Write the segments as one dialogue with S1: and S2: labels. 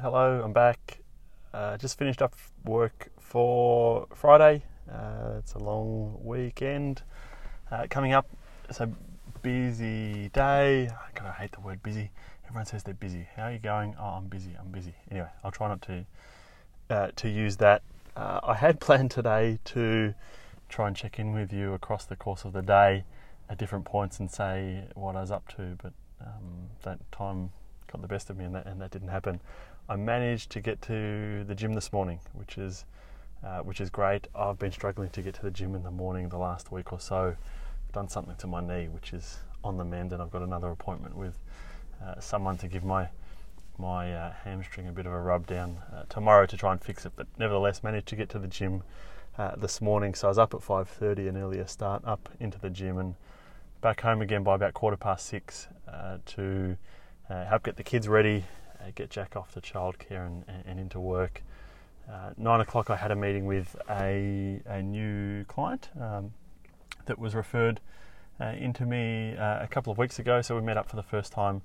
S1: hello, I'm back. Uh, just finished up work for Friday. Uh, it's a long weekend uh, coming up. It's a busy day. God, I hate the word busy. Everyone says they're busy. How are you going? Oh, I'm busy. I'm busy. Anyway, I'll try not to uh, to use that. Uh, I had planned today to try and check in with you across the course of the day at different points and say what I was up to, but um, that time got the best of me, and that, and that didn't happen. I managed to get to the gym this morning, which is uh, which is great. I've been struggling to get to the gym in the morning the last week or so. I've done something to my knee, which is on the mend, and I've got another appointment with uh, someone to give my my uh, hamstring a bit of a rub down uh, tomorrow to try and fix it. But nevertheless, managed to get to the gym uh, this morning. So I was up at 5:30, an earlier start, up into the gym and back home again by about quarter past six uh, to uh, help get the kids ready, uh, get Jack off to childcare and, and into work. Uh, nine o'clock, I had a meeting with a, a new client um, that was referred uh, into me uh, a couple of weeks ago. So we met up for the first time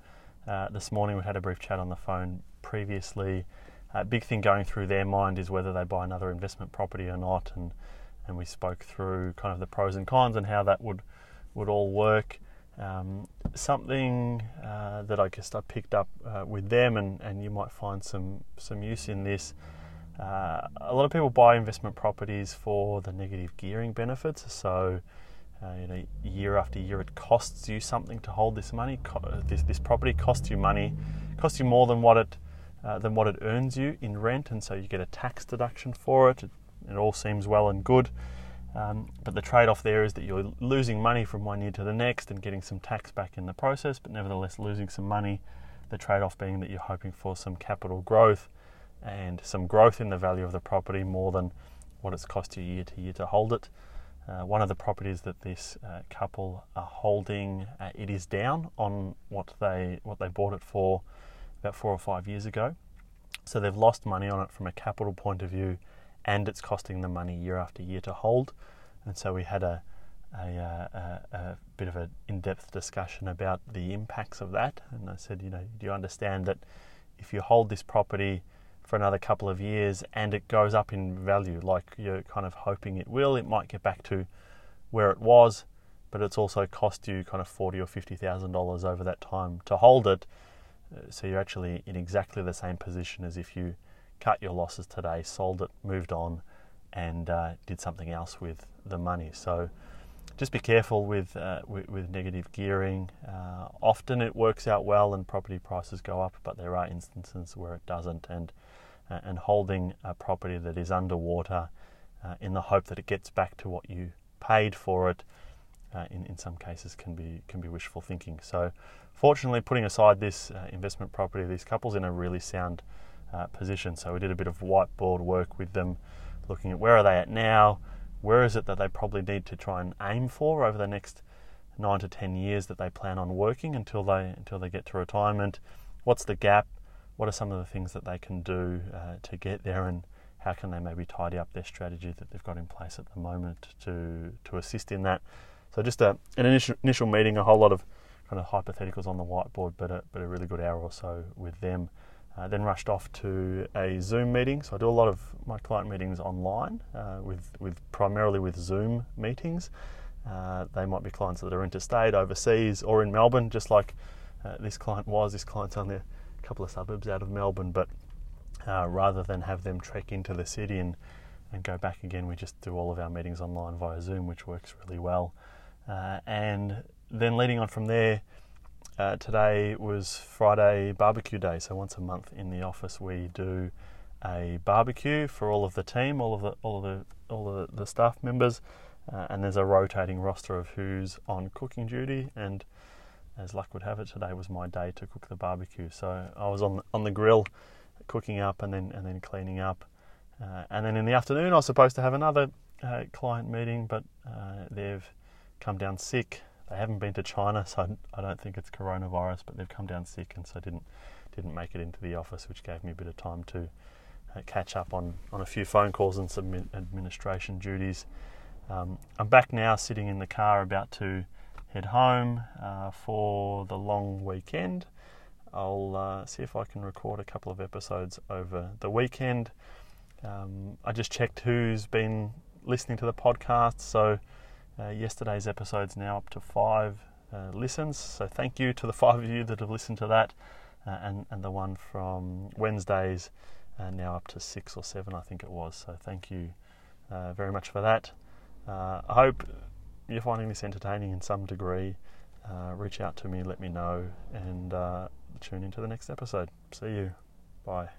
S1: uh, this morning. We had a brief chat on the phone previously. A big thing going through their mind is whether they buy another investment property or not, and and we spoke through kind of the pros and cons and how that would would all work. Um, something uh, that I guess I picked up uh, with them, and, and you might find some some use in this. Uh, a lot of people buy investment properties for the negative gearing benefits. So, uh, you know, year after year, it costs you something to hold this money. Co- this this property costs you money, costs you more than what it uh, than what it earns you in rent, and so you get a tax deduction for it. It, it all seems well and good. Um, but the trade off there is that you're losing money from one year to the next and getting some tax back in the process, but nevertheless losing some money. The trade off being that you're hoping for some capital growth and some growth in the value of the property more than what it's cost you year to year to hold it. Uh, one of the properties that this uh, couple are holding, uh, it is down on what they what they bought it for about four or five years ago. So they've lost money on it from a capital point of view and it's costing them money year after year to hold. And so we had a, a, uh, a, a bit of an in depth discussion about the impacts of that. And I said, you know, do you understand that if you hold this property for another couple of years and it goes up in value, like you're kind of hoping it will, it might get back to where it was, but it's also cost you kind of forty or fifty thousand dollars over that time to hold it. Uh, so you're actually in exactly the same position as if you cut your losses today, sold it, moved on, and uh, did something else with the money. So just be careful with uh, with, with, negative gearing. Uh, often it works out well and property prices go up, but there are instances where it doesn't. And uh, and holding a property that is underwater uh, in the hope that it gets back to what you paid for it. Uh, in, in some cases can be can be wishful thinking. So, fortunately, putting aside this investment property, these couples in a really sound uh, position. So we did a bit of whiteboard work with them, looking at where are they at now, where is it that they probably need to try and aim for over the next nine to ten years that they plan on working until they until they get to retirement. What's the gap? What are some of the things that they can do uh, to get there, and how can they maybe tidy up their strategy that they've got in place at the moment to to assist in that? So just a, an initial, initial meeting, a whole lot of kind of hypotheticals on the whiteboard, but a, but a really good hour or so with them. Uh, then rushed off to a Zoom meeting. So I do a lot of my client meetings online, uh, with with primarily with Zoom meetings. Uh, they might be clients that are interstate, overseas, or in Melbourne, just like uh, this client was. This client's only a couple of suburbs out of Melbourne, but uh, rather than have them trek into the city and and go back again, we just do all of our meetings online via Zoom, which works really well. Uh, and then leading on from there. Uh, today was Friday barbecue day, so once a month in the office we do a barbecue for all of the team, all of the all of the all of the, the staff members, uh, and there's a rotating roster of who's on cooking duty. And as luck would have it, today was my day to cook the barbecue. So I was on on the grill, cooking up and then and then cleaning up, uh, and then in the afternoon I was supposed to have another uh, client meeting, but uh, they've come down sick they haven't been to China, so I don't think it's coronavirus, but they've come down sick and so didn't didn't make it into the office, which gave me a bit of time to uh, catch up on, on a few phone calls and some administration duties. Um, I'm back now, sitting in the car, about to head home uh, for the long weekend. I'll uh, see if I can record a couple of episodes over the weekend. Um, I just checked who's been listening to the podcast, so uh, yesterday's episode's now up to five uh, listens. So thank you to the five of you that have listened to that, uh, and and the one from Wednesdays uh, now up to six or seven, I think it was. So thank you uh, very much for that. Uh, I hope you're finding this entertaining in some degree. reach out to me, let me know, and tune into the next episode. See you. Bye.